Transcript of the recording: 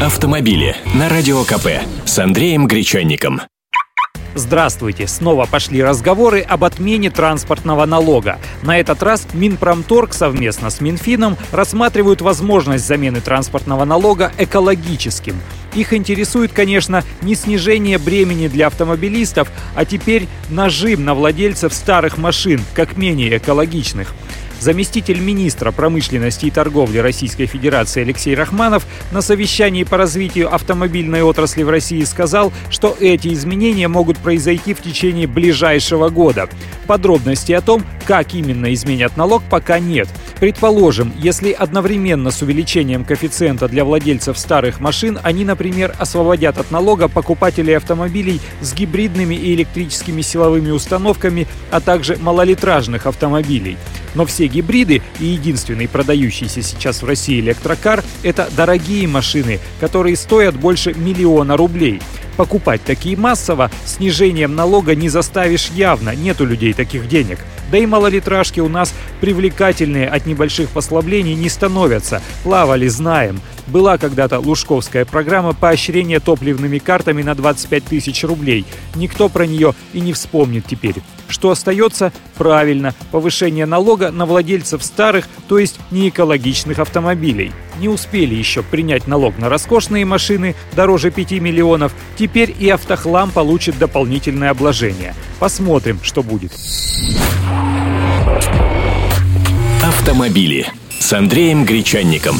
Автомобили на Радио КП с Андреем Гречанником. Здравствуйте! Снова пошли разговоры об отмене транспортного налога. На этот раз Минпромторг совместно с Минфином рассматривают возможность замены транспортного налога экологическим. Их интересует, конечно, не снижение бремени для автомобилистов, а теперь нажим на владельцев старых машин, как менее экологичных. Заместитель министра промышленности и торговли Российской Федерации Алексей Рахманов на совещании по развитию автомобильной отрасли в России сказал, что эти изменения могут произойти в течение ближайшего года. Подробности о том, как именно изменят налог, пока нет. Предположим, если одновременно с увеличением коэффициента для владельцев старых машин они, например, освободят от налога покупателей автомобилей с гибридными и электрическими силовыми установками, а также малолитражных автомобилей. Но все гибриды и единственный продающийся сейчас в России электрокар – это дорогие машины, которые стоят больше миллиона рублей. Покупать такие массово снижением налога не заставишь явно, нет у людей таких денег. Да и малолитражки у нас привлекательные от небольших послаблений не становятся. Плавали, знаем. Была когда-то лужковская программа поощрения топливными картами на 25 тысяч рублей. Никто про нее и не вспомнит теперь. Что остается? Правильно, повышение налога на владельцев старых, то есть неэкологичных автомобилей. Не успели еще принять налог на роскошные машины дороже 5 миллионов, теперь и автохлам получит дополнительное обложение. Посмотрим, что будет. Автомобили с Андреем Гречанником.